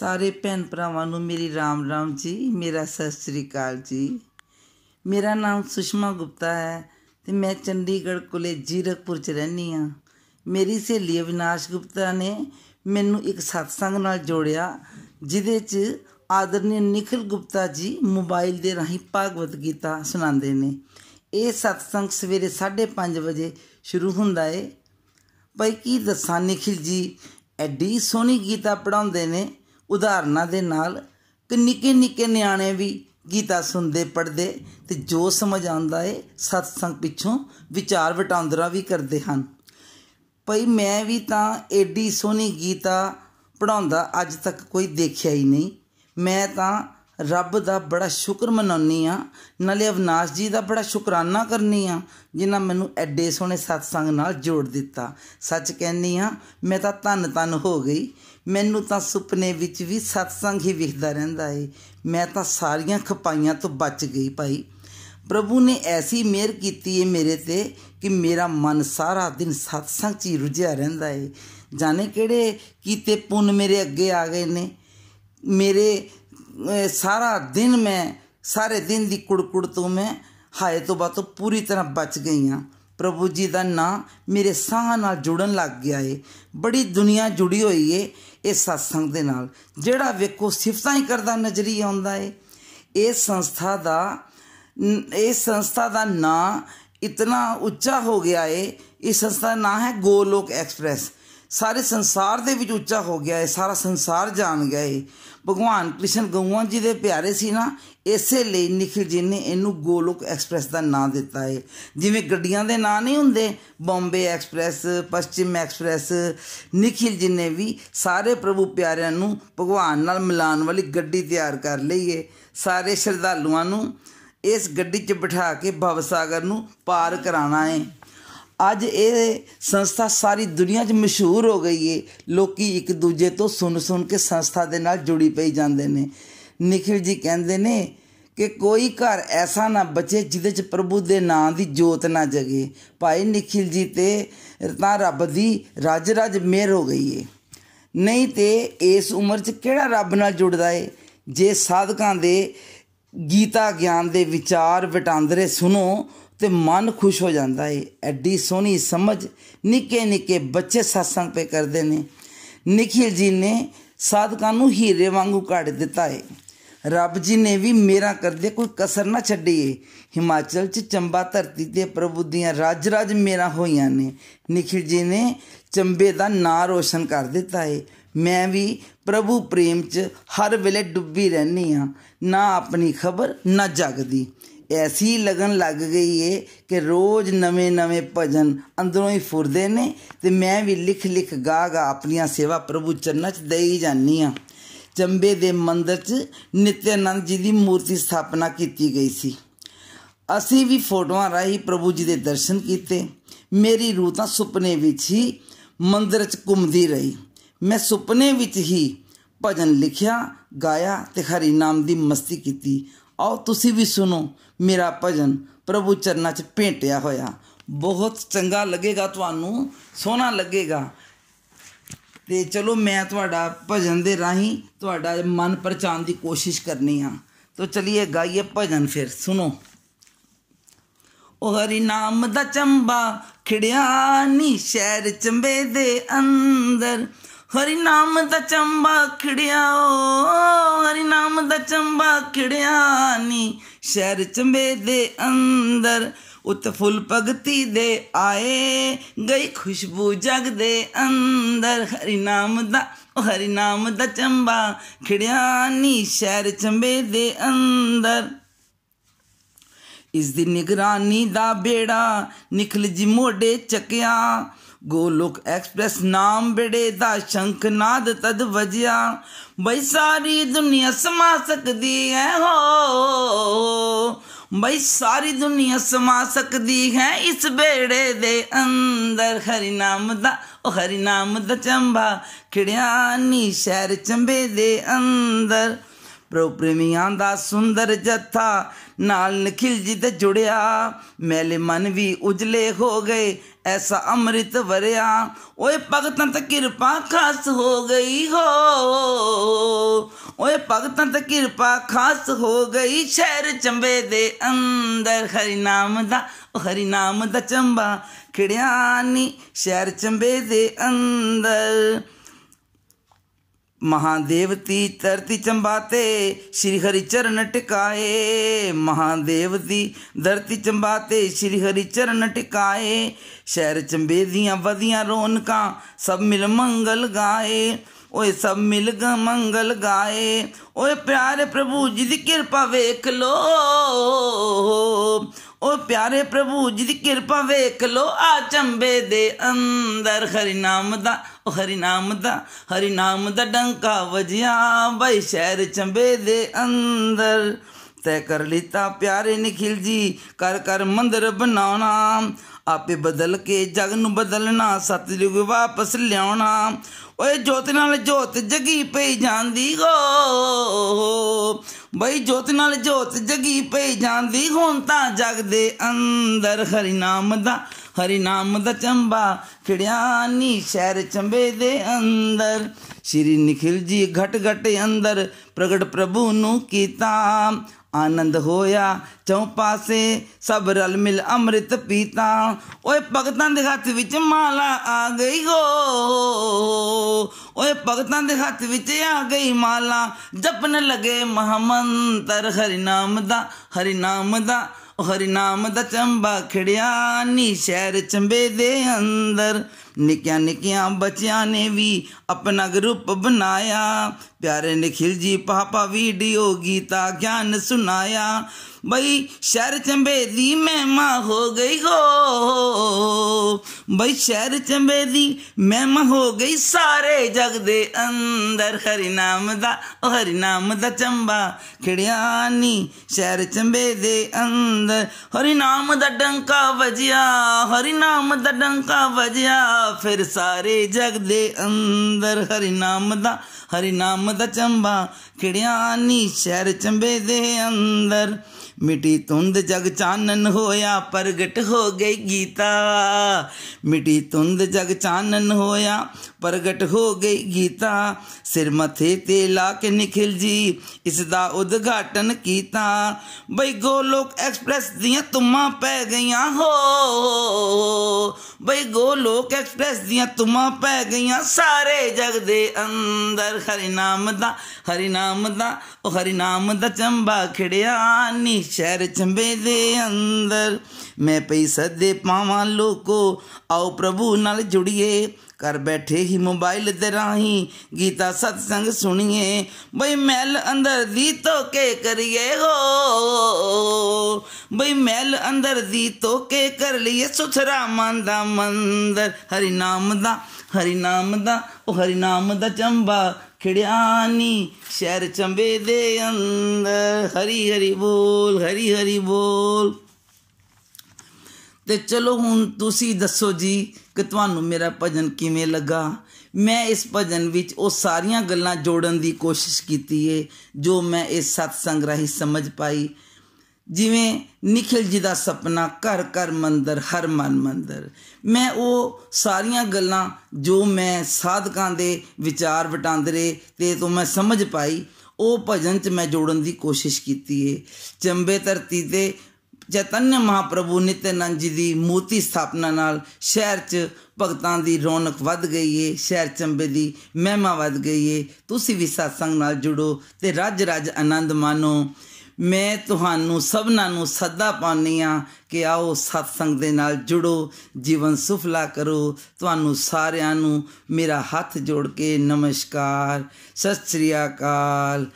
ਸਾਰੇ ਭੈਣ ਭਰਾਵਾਂ ਨੂੰ ਮੇਰੀ ਰਾਮ ਰਾਮ ਜੀ, ਮੇਰਾ ਸਤਿ ਸ੍ਰੀ ਅਕਾਲ ਜੀ। ਮੇਰਾ ਨਾਮ ਸੁਸ਼ਮਾ ਗੁਪਤਾ ਹੈ ਤੇ ਮੈਂ ਚੰਡੀਗੜ੍ਹ ਕੋਲੇ ਜੀਰਕਪੁਰ ਚ ਰਹਿੰਦੀ ਆ ਮੇਰੀ ਸਹੇਲੀ ਅਵਿਨਾਸ਼ ਗੁਪਤਾ ਨੇ ਮੈਨੂੰ ਇੱਕ ਸਤਸੰਗ ਨਾਲ ਜੋੜਿਆ, ਜਿਹਦੇ ਚ ਆਦਰਨੀ ਨਿਖਿਲ ਗੁਪਤਾ ਜੀ ਮੋਬਾਈਲ ਦੇ ਰਾਹੀਂ ਭਾਗਵਤ ਗੀਤਾ ਸੁਣਾਉਂਦੇ ਨੇ। ਇਹ ਸਤਸੰਗ ਸਵੇਰੇ 5:30 ਵਜੇ ਸ਼ੁਰੂ ਹੁੰਦਾ ਏ। ਭਾਈ ਕੀ ਦੱਸਾਂ, ਨਿਖਿਲ ਜੀ, ਐਡੀ ਸੋਹਣੀ ਗੀਤਾ ਪੜਾਉਂਦੇ ਨੇ। ਉਦਾਹਰਨਾਂ ਦੇ ਨਾਲ ਕਿ ਨਿੱਕੇ ਨਿੱਕੇ ਨਿਆਣੇ ਵੀ ਗੀਤਾ ਸੁਣਦੇ ਪੜਦੇ ਤੇ ਜੋ ਸਮਝ ਆਉਂਦਾ ਏ, ਸਤਸੰਗ ਪਿੱਛੋਂ ਵਿਚਾਰ ਵਟਾਂਦਰਾ ਵੀ ਕਰਦੇ ਹਨ। ਭਈ ਮੈਂ ਵੀ ਤਾਂ ਏਡੀ ਸੋਹਣੀ ਗੀਤਾ ਪੜਾਉਂਦਾ ਅੱਜ ਤੱਕ ਕੋਈ ਦੇਖਿਆ ਹੀ ਨਹੀਂ। ਮੈਂ ਤਾਂ ਰੱਬ ਦਾ ਬੜਾ ਸ਼ੁਕਰ ਮਨਾਉਣੀ ਆ ਨਾਲੇ ਅਵਨਾਸ਼ ਜੀ ਦਾ ਬੜਾ ਸ਼ੁਕਰਾਨਾ ਕਰਨੀ ਆ ਜਿਨ੍ਹਾਂ ਮੈਨੂੰ ਐਡੇ ਸੋਹਣੇ ਸਤਸੰਗ ਨਾਲ ਜੋੜ ਦਿੱਤਾ। ਸੱਚ ਕਹਿੰਨੀ ਆ ਮੈਂ ਤਾਂ ਧੰਨ ਧੰਨ ਹੋ ਗਈ ਮੈਨੂੰ ਤਾਂ ਸੁਪਨੇ ਵਿੱਚ ਵੀ ਸਤਸੰਗ ਹੀ ਵਿਖਦਾ ਰਹਿੰਦਾ ਏ। ਮੈਂ ਤਾਂ ਸਾਰੀਆਂ ਖਪਾਈਆਂ ਤੋਂ ਬਚ ਗਈ ਭਾਈ। ਪ੍ਰਭੂ ਨੇ ਐਸੀ ਮਿਹਰ ਕੀਤੀ ਏ ਮੇਰੇ ਤੇ ਕਿ ਮੇਰਾ ਮਨ ਸਾਰਾ ਦਿਨ ਸਤਸੰਗ 'ਚ ਹੀ ਰੁਝਿਆ ਰਹਿੰਦਾ ਏ। ਜਾਣੇ ਕਿਹੜੇ ਕੀਤੇ ਪੁੰਨ ਮੇਰੇ ਅੱਗੇ ਆ ਗਏ ਨੇ। ਮੇਰੇ ਸਾਰਾ ਦਿਨ ਮੈਂ, ਸਾਰੇ ਦਿਨ ਦੀ ਕੁੜਕੁੜ ਤੋਂ ਮੈਂ ਹਾਏ ਤੋਂ ਬਾਤੋਂ ਪੂਰੀ ਤਰ੍ਹਾਂ ਬਚ ਗਈ ਹਾਂ ਪ੍ਰਭੂ ਜੀ ਦਾ ਨਾਂ ਮੇਰੇ ਸਾਹ ਨਾਲ ਜੁੜਨ ਲੱਗ ਗਿਆ ਏ। ਬੜੀ ਦੁਨੀਆ ਜੁੜੀ ਹੋਈ ਏ ਇਸ ਸਤਸੰਗ ਦੇ ਨਾਲ। ਜਿਹੜਾ ਵੇਖੋ ਸਿਫਤਾਂ ਹੀ ਕਰਦਾ ਨਜ਼ਰੀ ਆਉਂਦਾ ਏ। ਇਸ ਸੰਸਥਾ ਦਾ ਇਸ ਸੰਸਥਾ ਦਾ ਨਾਂ ਇਤਨਾ ਉੱਚਾ ਹੋ ਗਿਆ ਏ। ਇਸ ਸੰਸਥਾ ਦਾ ਨਾਂ ਹੈ ਗੋਲੋਕ ਐਕਸਪ੍ਰੈਸ। ਸਾਰੇ ਸੰਸਾਰ ਦੇ ਵਿੱਚ ਉੱਚਾ ਹੋ ਗਿਆ ਏ, ਸਾਰਾ ਸੰਸਾਰ ਜਾਣ ਗਿਆ ਏ। ਭਗਵਾਨ ਕ੍ਰਿਸ਼ਨ ਗਊਆਂ ਜੀ ਦੇ ਪਿਆਰੇ ਸੀ ਨਾ, ਇਸੇ ਲਈ ਨikhil ji ਨੇ ਇਹਨੂੰ ਗੋਲੋਕ ਐਕਸਪ੍ਰੈਸ ਦਾ ਨਾਮ ਦਿੱਤਾ ਹੈ ਜਿਵੇਂ ਗੱਡੀਆਂ ਦੇ ਨਾਂ ਨਹੀਂ ਹੁੰਦੇ, ਬੰਬੇ ਐਕਸਪ੍ਰੈਸ ਪਸ਼ਚਿਮ ਐਕਸਪ੍ਰੈਸ, ਨikhil ji ਨੇ ਵੀ ਸਾਰੇ ਪ੍ਰਭੂ ਪਿਆਰਿਆਂ ਨੂੰ ਭਗਵਾਨ ਨਾਲ ਮਿਲਾਉਣ ਵਾਲੀ ਗੱਡੀ ਤਿਆਰ ਕਰ ਲਈ ਹੈ ਸਾਰੇ ਸ਼ਰਧਾਲੂਆਂ ਨੂੰ ਇਸ ਗੱਡੀ 'ਚ ਬਿਠਾ ਕੇ ਭਵਸਾਗਰ ਨੂੰ ਪਾਰ ਕਰਾਉਣਾ ਹੈ ਅੱਜ ਇਹ ਸੰਸਥਾ ਸਾਰੀ ਦੁਨੀਆ 'ਚ ਮਸ਼ਹੂਰ ਹੋ ਗਈ ਏ। ਲੋਕੀ ਇੱਕ ਦੂਜੇ ਤੋਂ ਸੁਣ ਸੁਣ ਕੇ ਸੰਸਥਾ ਦੇ ਨਾਲ ਜੁੜੀ ਪਈ ਜਾਂਦੇ ਨੇ। ਨikhil ਜੀ ਕਹਿੰਦੇ ਨੇ ਕਿ ਕੋਈ ਘਰ ਐਸਾ ਨਾ ਬਚੇ ਜਿਹਦੇ 'ਚ ਪ੍ਰਭੂ ਦੇ ਨਾਂ ਦੀ ਜੋਤ ਨਾ ਜਗੇ। ਭਾਈ ਨikhil ਜੀ ਤੇ ਤਾਂ ਰੱਬ ਦੀ ਰਜ ਰਜ ਮਿਹਰ ਹੋ ਗਈ ਏ। ਨਹੀਂ ਤੇ ਇਸ ਉਮਰ 'ਚ ਕਿਹੜਾ ਰੱਬ ਨਾਲ ਜੁੜਦਾ ਏ? ਜੇ ਸਾਧਕਾਂ ਦੇ ਗੀਤਾ ਗਿਆਨ ਦੇ ਵਿਚਾਰ ਵਟਾਂਦਰੇ ਸੁਣੋ ਤੇ ਮਨ ਖੁਸ਼ ਹੋ ਜਾਂਦਾ ਏ। ਐਡੀ ਸੋਹਣੀ ਸਮਝ ਨਿੱਕੇ ਨਿੱਕੇ ਬੱਚੇ satsang ਪੇ ਕਰਦੇ ਨੇ। ਨikhil ਜੀ ਨੇ ਸਾਧਕਾਂ ਨੂੰ ਹੀਰੇ ਵਾਂਗੂ ਕੱਢ ਦਿੱਤਾ ਏ। ਰੱਬ ਜੀ ਨੇ ਵੀ ਮੇਰਾ ਕਰਦੇ ਕੋਈ ਕਸਰ ਨਾ ਛੱਡੀ ਏ। ਹਿਮਾਚਲ ਚ ਚੰਬਾ ਧਰਤੀ ਤੇ ਪ੍ਰਭੂ ਦੀਆਂ ਰਾਜ ਰਾਜ ਮੇਰਾ ਹੋਈਆਂ ਨੇ। ਨikhil ਜੀ ਨੇ ਚੰਬੇ ਦਾ ਨਾਂ ਰੋਸ਼ਨ ਕਰ ਦਿੱਤਾ ਏ। ਮੈਂ ਵੀ ਪ੍ਰਭੂ ਪ੍ਰੇਮ ਚ ਹਰ ਵੇਲੇ ਡੁੱਬੀ ਰਹਿਨੀ ਆ। ਨਾ ਆਪਣੀ ਖਬਰ, ਨਾ ਜਗ ਦੀ ਐਸੀ ਲਗਨ ਲੱਗ ਗਈ ਏ ਕਿ ਰੋਜ਼ ਨਵੇਂ-ਨਵੇਂ ਭਜਨ ਅੰਦਰੋਂ ਹੀ ਫੁਰਦੇ ਨੇ ਤੇ ਮੈਂ ਵੀ ਲਿਖ-ਲਿਖ ਗਾ-ਗਾ ਆਪਣੀਆਂ ਸੇਵਾ ਪ੍ਰਭੂ ਚਰਨਾਂ 'ਚ ਦੇਈ ਜਾਨੀ ਆ ਚੰਬੇ ਦੇ ਮੰਦਰ 'ਚ ਨਿਤਿਆਨੰਦ ਜੀ ਦੀ ਮੂਰਤੀ ਸਥਾਪਨਾ ਕੀਤੀ ਗਈ ਸੀ। ਅਸੀਂ ਵੀ ਫੋਟੋਆਂ ਰਾਹੀਂ ਪ੍ਰਭੂ ਜੀ ਦੇ ਦਰਸ਼ਨ ਕੀਤੇ। ਮੇਰੀ ਰੂਹ ਤਾਂ ਸੁਪਨੇ ਵਿੱਚ ਹੀ ਮੰਦਰ 'ਚ ਘੁੰਮਦੀ ਰਹੀ। ਮੈਂ ਸੁਪਨੇ ਵਿੱਚ ਹੀ ਭਜਨ ਲਿਖਿਆ, ਗਾਇਆ ਤੇ ਹਰੀ ਨਾਮ ਦੀ ਮਸਤੀ ਕੀਤੀ। ਆਓ ਤੁਸੀਂ ਵੀ ਸੁਣੋ, ਮੇਰਾ ਭਜਨ ਪ੍ਰਭੂ ਚਰਨਾਂ 'ਚ ਭੇਟਿਆ ਹੋਇਆ। ਬਹੁਤ ਚੰਗਾ ਲੱਗੇਗਾ ਤੁਹਾਨੂੰ, ਸੋਹਣਾ ਲੱਗੇਗਾ। ਤੇ ਚਲੋ ਮੈਂ ਤੁਹਾਡਾ ਭਜਨ ਦੇ ਰਾਹੀਂ ਤੁਹਾਡਾ ਮਨ ਪਰਚਾਉਣ ਦੀ ਕੋਸ਼ਿਸ਼ ਕਰਨੀ ਆ। ਤੋ ਚਲਿਏ ਗਾਈਏ ਭਜਨ ਫਿਰ, ਸੁਣੋ। ਉਹ ਹਰੀ ਨਾਮ ਦਾ ਚੰਬਾ ਖਿੜਿਆ ਨੀ ਸ਼ਹਿਰ ਚੰਬੇ ਦੇ ਅੰਦਰ। ਹਰੀ ਨਾਮ ਦਾ ਚੰਬਾ ਖਿੜਿਆ ਓ ਹਰੀ ਨਾਮ ਦਾ ਚੰਬਾ ਖਿੜਿਆ ਨੀ ਸ਼ਹਿਰ ਚੰਬੇ ਦੇ ਅੰਦਰ, ਉਤ ਫੁੱਲ ਭਗਤੀ ਦੇ ਆਏ। ਗਈ ਖੁਸ਼ਬੂ ਜਗ ਦੇ ਅੰਦਰ ਹਰੀ ਨਾਮ ਦਾ ਓ ਹਰੀ ਨਾਮ ਦਾ ਚੰਬਾ ਖਿੜਿਆ ਨੀ ਸ਼ਹਿਰ ਚੰਬੇ ਦੇ ਅੰਦਰ। ਇਸ ਦੀ ਨਿਗਰਾਨੀ ਦਾ ਬੇੜਾ ਨਿਖਲ ਜੀ ਮੋਢੇ ਚੱਕਿਆ। ਗੋਲੋਕ ਐਕਸਪ੍ਰੈਸ ਨਾਮ ਬੇੜੇ ਦਾ ਸ਼ੰਖਨਾਦ ਤਦ ਵਜਿਆ। ਬਈ ਸਾਰੀ ਦੁਨੀਆ ਸਮਾ ਸਕਦੀ ਹੈ ਹੋ। ਬਈ ਸਾਰੀ ਦੁਨੀਆ ਸਮਾ ਸਕਦੀ ਹੈ ਇਸ ਬੇੜੇ ਦੇ ਅੰਦਰ। ਹਰੀ ਨਾਮ ਦਾ, ਉਹ ਹਰੀ ਨਾਮ ਦਾ ਚੰਬਾ ਖਿੜਿਆ ਨੀ ਸ਼ਹਿਰ ਚੰਬੇ ਦੇ ਅੰਦਰ। ਪ੍ਰਭੂ ਪ੍ਰੇਮੀਆਂ ਦਾ ਸੁੰਦਰ ਜੱਥਾ ਨਾਲ ਨਖਿਲ ਜੀ ਤੇ ਜੁੜਿਆ। ਮੈਲੇ ਮਨ ਵੀ ਉਜਲੇ ਹੋ ਗਏ, ਐਸਾ ਅੰਮ੍ਰਿਤ ਵਰਿਆ। ਓਏ ਭਗਤਾਂ ਤੇ ਕਿਰਪਾ ਖਾਸ ਹੋ ਗਈ ਹੋ। ਓਏ ਭਗਤਾਂ ਤੇ ਕਿਰਪਾ ਖਾਸ ਹੋ ਗਈ। ਸ਼ਹਿਰ ਚੰਬੇ ਦੇ ਅੰਦਰ ਹਰੀ ਨਾਮ ਦਾ ਉਹ ਹਰੀ ਨਾਮ ਦਾ ਚੰਬਾ ਖਿੜਿਆ ਨੀ। ਸ਼ਹਿਰ ਚੰਬੇ ਦੇ ਅੰਦਰ ਮਹਾਦੇਵਤੀ ਧਰਤੀ ਚੰਬਾਤੇ, ਸ਼੍ਰੀ ਹਰੀ ਚਰਨ ਟਿਕਾਏ। ਮਹਾਦੇਵਤੀ ਧਰਤੀ ਚੰਬਾਤੇ, ਸ਼੍ਰੀ ਹਰੀ ਚਰਨ ਟਿਕਾਏ। ਸ਼ਹਿਰ ਚੰਬੇ ਦੀਆਂ ਵਧੀਆਂ ਰੌਣਕਾਂ, ਸਭ ਮਿਲ ਮੰਗਲ ਗਾਏ। ਓਏ ਸਭ ਮਿਲ ਗ ਮੰਗਲ ਗਾਏ। ਓਏ ਪਿਆਰੇ ਪ੍ਰਭੂ ਜੀ ਦੀ ਕਿਰਪਾ ਵੇਖ ਲੋ। ਓ ਪਿਆਰੇ ਪ੍ਰਭੂ ਜੀ ਦੀ ਕਿਰਪਾ ਵੇਖ ਲੋ ਆ ਚੰਬੇ ਦੇ ਅੰਦਰ ਹਰੀ ਨਾਮ ਦਾ ਓ ਹਰੀ ਨਾਮ ਦਾ ਹਰੀ ਨਾਮ ਦਾ ਡੰਕਾ ਵਜਿਆ ਬਈ ਸ਼ਹਿਰ ਚੰਬੇ ਦੇ ਅੰਦਰ। ਤੈ ਕਰ ਲੀਤਾ ਪਿਆਰੇ ਨਖਿਲ ਜੀ, ਕਰ ਕਰ ਮੰਦਰ ਬਣਾਉਣਾ, ਆਪੇ ਬਦਲ ਕੇ ਜਗ ਨੂੰ ਬਦਲਣਾ ਸਤਿਯੁਗ ਵਾਪਸ ਲਿਆਉਣਾ। ਓਏ ਜੋਤ ਨਾਲ ਜੋਤ ਜਗੀ ਪਈ ਜਾਂਦੀ ਗੋ। ਬਈ ਜੋਤ ਨਾਲ ਜੋਤ ਜਗੀ ਪਈ ਜਾਂਦੀ, ਹੁਣ ਤਾਂ ਜਗ ਦੇ ਅੰਦਰ ਹਰੀ ਨਾਮ ਦਾ ਹਰੀ ਨਾਮ ਦਾ ਚੰਬਾ ਖਿੜਿਆ ਨੀ ਸ਼ਹਿਰ ਚੰਬੇ ਦੇ ਅੰਦਰ। ਸ਼੍ਰੀ ਨਿਖਿਲ ਜੀ ਘਟ ਘਟ ਅੰਦਰ ਪ੍ਰਗਟ ਪ੍ਰਭੂ ਨੂੰ ਕੀਤਾ। ਆਨੰਦ ਹੋਇਆ ਚੌ ਪਾਸੇ ਸਭ ਰਲ ਮਿਲ ਅੰਮ੍ਰਿਤ ਪੀਤਾ। ਓਏ ਭਗਤਾਂ ਦੇ ਹੱਥ ਵਿੱਚ ਮਾਲਾ ਆ ਗਈ ਹੋ। ਓਏ ਭਗਤਾਂ ਦੇ ਹੱਥ ਵਿੱਚ ਆ ਗਈ ਮਾਲਾ। ਜਪਨ ਲਗੇ ਮਹਾਮੰਤਰ ਹਰੀ ਨਾਮ ਦਾ ਹਰੀ ਨਾਮ ਦਾ। ਹਰੀ ਨਾਮ ਦਾ ਚੰਬਾ ਖਿੜਿਆ ਨੀ ਸ਼ਹਿਰ ਚੰਬੇ ਦੇ ਅੰਦਰ ਨਿੱਕਿਆਂ ਨਿੱਕਿਆਂ ਬੱਚਿਆਂ ਨੇ ਵੀ ਆਪਣਾ ਗਰੁੱਪ ਬਣਾਇਆ ਪਿਆਰੇ ਨਖਿਲ ਜੀ ਪਾਪਾ ਵੀਡੀਓ ਗੀਤਾ ਗਿਆਨ ਸੁਨਾਇਆ ਬਈ ਸ਼ਹਿਰ ਚੰਬੇ ਦੀ ਮਹਿਮਾ ਹੋ ਗਈ ਹੋ। ਬਈ ਸ਼ਹਿਰ ਚੰਬੇ ਦੀ ਮਹਿਮਾ ਹੋ ਗਈ ਸਾਰੇ ਜਗ ਦੇ ਅੰਦਰ। ਹਰੀ ਨਾਮ ਦਾ ਉਹ ਹਰੀ ਨਾਮ ਦਾ ਚੰਬਾ ਖਿੜਿਆ ਨੀ ਸ਼ਹਿਰ ਚੰਬੇ ਦੇ ਅੰਦਰ। ਹਰੀ ਨਾਮ ਦਾ ਡੰਕਾ ਵਜਿਆ ਹਰੀ ਨਾਮ ਦਾ ਡੰਕਾ ਵਜਿਆ ਫਿਰ ਸਾਰੇ ਜਗ ਦੇ ਅੰਦਰ। ਹਰੀ ਨਾਮ ਦਾ ਹਰੀ ਨਾਮ ਦਾ ਚੰਬਾ ਖਿੜਿਆ ਨੀ ਸ਼ਹਿਰ ਚੰਬੇ ਦੇ ਅੰਦਰ। ਮਿਟੀ ਤੁੰਦ ਜਗ ਚਾਨਣ ਹੋਇਆ, ਪ੍ਰਗਟ ਹੋ ਗਈ ਗੀਤਾ। ਮਿਟੀ ਤੁੰਦ ਜਗ ਚਾਨਣ ਹੋਇਆ, ਪ੍ਰਗਟ ਹੋ ਗਈ ਗੀਤਾ। ਸਿਰ ਮਥੇ ਤੇ ਲਾ ਕੇ ਨਖਿਲ ਜੀ, ਇਸ ਦਾ ਉਦਘਾਟਨ ਕੀਤਾ। ਬਈ ਗੋਲੋਕ ਐਕਸਪ੍ਰੈਸ ਦੀਆਂ ਤੁਮਾਂ ਪੈ ਗਈਆਂ, ਹੋ। ਬਈ ਗੋਲੋਕ ਐਕਸਪ੍ਰੈਸ ਦੀਆਂ ਤੁਮਾਂ ਪੈ ਗਈਆਂ, ਸਾਰੇ ਜਗ ਦੇ ਅੰਦਰ। ਹਰੀ ਨਾਮ ਦਾ ਹਰੀ ਨਾਮ ਦਾ, ਉਹ ਹਰੀ ਨਾਮ ਦਾ ਚੰਬਾ ਖਿੜਿਆ ਨੀ ਸ਼ਹਿਰ ਚੰਬੇ ਦੇ ਅੰਦਰ। ਮੈਂ ਪਈ ਸੱਦੇ ਪਾਵਾਂ ਲੋਕੋ, ਆਓ ਪ੍ਰਭੂ ਨਾਲ ਜੁੜੀਏ। ਕਰ ਬੈਠੇ ਹੀ ਮੋਬਾਈਲ ਦੇ ਰਾਹੀਂ ਗੀਤਾ ਸਤਸੰਗ ਸੁਣੀਏ। ਬਈ ਮੈਲ ਅੰਦਰ ਦੀ ਤੋਕੇ ਕਰੀਏ, ਹੋ। ਬਈ ਮੈਲ ਅੰਦਰ ਦੀ ਤੋਕੇ ਕਰ ਲਈਏ ਸੁਥਰਾ ਮਨ ਦਾ ਮੰਦਰ। ਹਰੀ ਨਾਮ ਦਾ, ਹਰੀ ਨਾਮ ਦਾ, ਉਹ ਹਰੀ ਨਾਮ ਦਾ ਚੰਬਾ ਖਿੜਿਆ ਨੀ ਸ਼ਹਿਰ ਚੰਬੇ ਦੇ ਅੰਦਰ। ਹਰੀ ਹਰੀ ਬੋਲ, ਹਰੀ ਹਰੀ ਬੋਲ। ਤੇ ਚਲੋ ਹੁਣ ਤੁਸੀਂ ਦੱਸੋ ਜੀ ਕਿ ਤੁਹਾਨੂੰ ਮੇਰਾ ਭਜਨ ਕਿਵੇਂ ਲੱਗਾ? ਮੈਂ ਇਸ ਭਜਨ ਵਿੱਚ ਉਹ ਸਾਰੀਆਂ ਗੱਲਾਂ ਜੋੜਨ ਦੀ ਕੋਸ਼ਿਸ਼ ਕੀਤੀ ਏ ਜੋ ਮੈਂ ਇਸ ਸਤਸੰਗ ਰਾਹੀਂ ਸਮਝ ਪਾਈ। ਜਿਵੇਂ ਨikhil ਜੀ ਦਾ ਸੁਪਨਾ, ਘਰ ਘਰ ਮੰਦਰ, ਹਰ ਮਨ ਮੰਦਰ। ਮੈਂ ਉਹ ਸਾਰੀਆਂ ਗੱਲਾਂ ਜੋ ਮੈਂ ਸਾਧਕਾਂ ਦੇ ਵਿਚਾਰ ਵਟਾਂਦਰੇ ਤੇ ਤੋਂ ਮੈਂ ਸਮਝ ਪਾਈ, ਉਹ ਭਜਨ ਚ ਮੈਂ ਜੋੜਨ ਦੀ ਕੋਸ਼ਿਸ਼ ਕੀਤੀ ਏ। ਚੰਬੇ ਧਰਤੀ ਤੇ ਚੈਤਨਯ ਮਹਾਪ੍ਰਭੂ ਨਿਤਿਆਨੰਦ ਜੀ ਦੀ ਮੂਰਤੀ ਸਥਾਪਨਾ ਨਾਲ ਸ਼ਹਿਰ 'ਚ ਭਗਤਾਂ ਦੀ ਰੌਣਕ ਵੱਧ ਗਈ ਏ, ਸ਼ਹਿਰ ਚੰਬੇ ਦੀ ਮਹਿਮਾ ਵੱਧ ਗਈ ਏ। ਤੁਸੀਂ ਵੀ satsang ਨਾਲ ਜੁੜੋ ਤੇ ਰੱਜ ਰੱਜ ਆਨੰਦ ਮਾਣੋ। ਮੈਂ ਤੁਹਾਨੂੰ ਸਭਨਾਂ ਨੂੰ ਸੱਦਾ ਪਾਉਂਦੀ ਆ ਕਿ ਆਓ satsang ਦੇ ਨਾਲ ਜੁੜੋ, ਜੀਵਨ ਸੁਫਲਾ ਕਰੋ। ਤੁਹਾਨੂੰ ਸਾਰਿਆਂ ਨੂੰ ਮੇਰਾ ਹੱਥ ਜੋੜ ਕੇ ਨਮਸਕਾਰ। ਸਤਿ ਸ੍ਰੀ ਅਕਾਲ।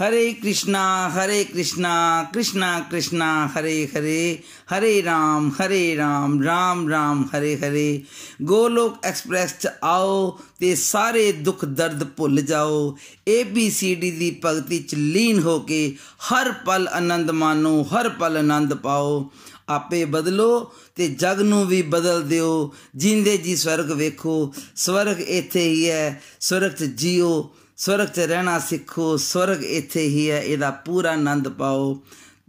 ਹਰੇ ਕ੍ਰਿਸ਼ਨਾ ਹਰੇ ਕ੍ਰਿਸ਼ਨਾ ਕ੍ਰਿਸ਼ਨਾ ਕ੍ਰਿਸ਼ਨਾ, ਹਰੇ ਹਰੇ ਹਰੇ ਰਾਮ ਹਰੇ ਰਾਮ ਰਾਮ ਰਾਮ, ਹਰੇ ਹਰੇ। ਗੋਲੋਕ ਐਕਸਪ੍ਰੈਸ ਚ ਆਓ ਤੇ ਸਾਰੇ ਦੁੱਖ ਦਰਦ ਭੁੱਲ ਜਾਓ। ABCD ਦੀ ਭਗਤੀ ਚ ਲੀਨ ਹੋ ਕੇ ਹਰ ਪਲ ਆਨੰਦ ਮਾਣੋ, ਹਰ ਪਲ ਆਨੰਦ ਪਾਓ। ਆਪੇ ਬਦਲੋ ਤੇ ਜਗ ਨੂੰ ਵੀ ਬਦਲ ਦਿਓ। ਜਿੰਦੇ ਜੀ ਸਵਰਗ ਵੇਖੋ, ਸਵਰਗ ਇੱਥੇ ਹੀ ਹੈ, ਸਵਰਗ ਜੀਓ। ਸਵਰਗ 'ਚ ਰਹਿਣਾ ਸਿੱਖੋ, ਸਵਰਗ ਇੱਥੇ ਹੀ ਹੈ, ਇਹਦਾ ਪੂਰਾ ਆਨੰਦ ਪਾਓ।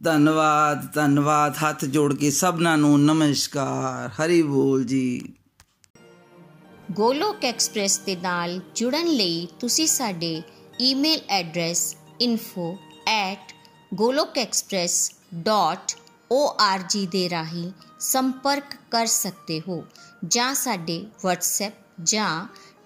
ਧੰਨਵਾਦ ਧੰਨਵਾਦ, ਹੱਥ ਜੋੜ ਕੇ ਸਭਨਾਂ ਨੂੰ ਨਮਸਕਾਰ, ਹਰੀ ਬੋਲ ਜੀ। ਗੋਲੋਕ ਐਕਸਪ੍ਰੈਸ ਦੇ ਨਾਲ ਜੁੜਨ ਲਈ ਤੁਸੀਂ ਸਾਡੇ ਈਮੇਲ ਐਡਰੈਸ info@golokexpress.org ਦੇ ਰਾਹੀਂ ਸੰਪਰਕ ਕਰ ਸਕਦੇ ਹੋ ਜਾਂ ਸਾਡੇ WhatsApp ਜਾਂ